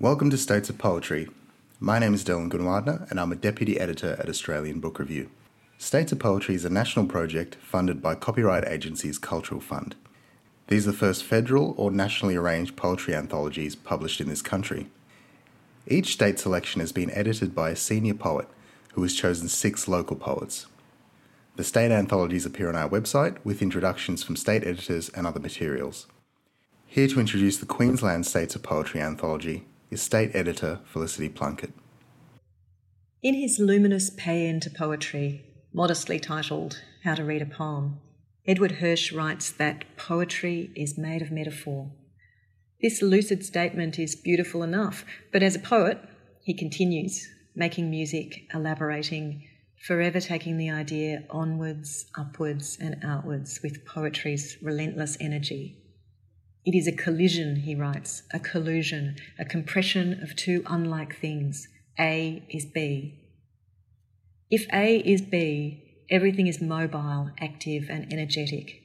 Welcome to States of Poetry. My name is Dylan Gunwardner, and I'm a Deputy Editor at Australian Book Review. States of Poetry is a national project funded by Copyright Agency's Cultural Fund. These are the first federal or nationally arranged poetry anthologies published in this country. Each state selection has been edited by a senior poet who has chosen six local poets. The state anthologies appear on our website with introductions from state editors and other materials. Here to introduce the Queensland States of Poetry anthology is state editor Felicity Plunkett. In his luminous paean to poetry, modestly titled How to Read a Poem, Edward Hirsch writes that poetry is made of metaphor. This lucid statement is beautiful enough, but as a poet, he continues, making music, elaborating, forever taking the idea onwards, upwards, and outwards with poetry's relentless energy. It is a collision, he writes, a collusion, a compression of two unlike things. A is B. If A is B, everything is mobile, active, and energetic.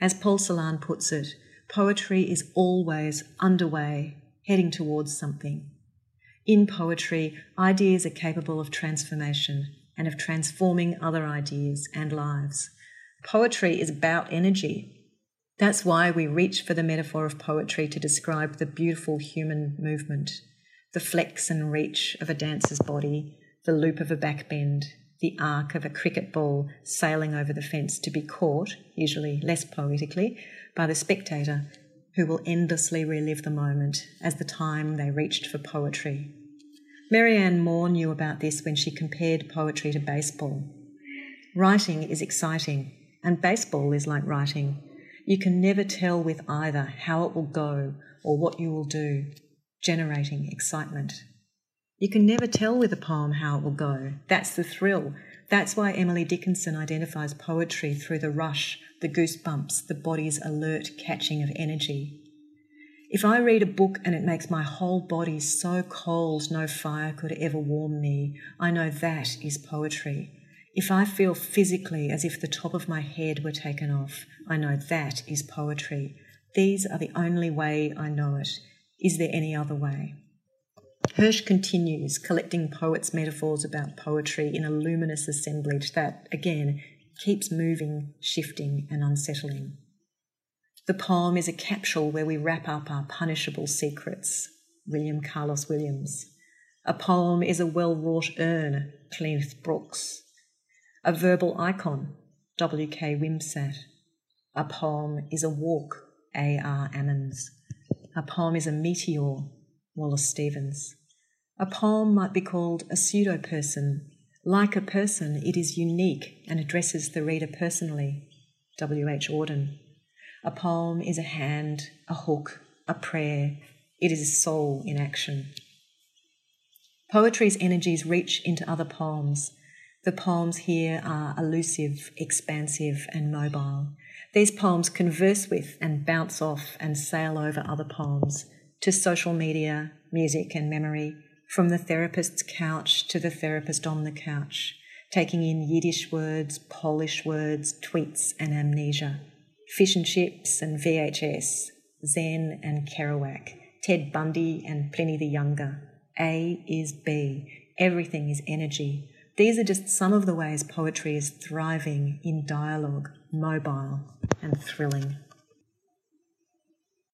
As Paul Celan puts it, poetry is always underway, heading towards something. In poetry, ideas are capable of transformation and of transforming other ideas and lives. Poetry is about energy, that's why we reach for the metaphor of poetry to describe the beautiful human movement, the flex and reach of a dancer's body, the loop of a backbend, the arc of a cricket ball sailing over the fence to be caught, usually less poetically, by the spectator who will endlessly relive the moment as the time they reached for poetry. Marianne Moore knew about this when she compared poetry to baseball. Writing is exciting, and baseball is like writing. You can never tell with either how it will go or what you will do, generating excitement. You can never tell with a poem how it will go. That's the thrill. That's why Emily Dickinson identifies poetry through the rush, the goosebumps, the body's alert catching of energy. If I read a book and it makes my whole body so cold no fire could ever warm me, I know that is poetry. If I feel physically as if the top of my head were taken off, I know that is poetry. These are the only way I know it. Is there any other way? Hirsch continues collecting poets' metaphors about poetry in a luminous assemblage that, again, keeps moving, shifting, and unsettling. The poem is a capsule where we wrap up our punishable secrets. William Carlos Williams. A poem is a well wrought urn. Cleanth Brooks. A verbal icon, W.K. Wimsatt. A poem is a walk, A.R. Ammons. A poem is a meteor, Wallace Stevens. A poem might be called a pseudo person. Like a person, it is unique and addresses the reader personally, W.H. Auden. A poem is a hand, a hook, a prayer. It is a soul in action. Poetry's energies reach into other poems the poems here are elusive, expansive, and mobile. These poems converse with and bounce off and sail over other poems to social media, music, and memory, from the therapist's couch to the therapist on the couch, taking in Yiddish words, Polish words, tweets, and amnesia, fish and chips and VHS, Zen and Kerouac, Ted Bundy and Pliny the Younger. A is B. Everything is energy. These are just some of the ways poetry is thriving in dialogue, mobile, and thrilling.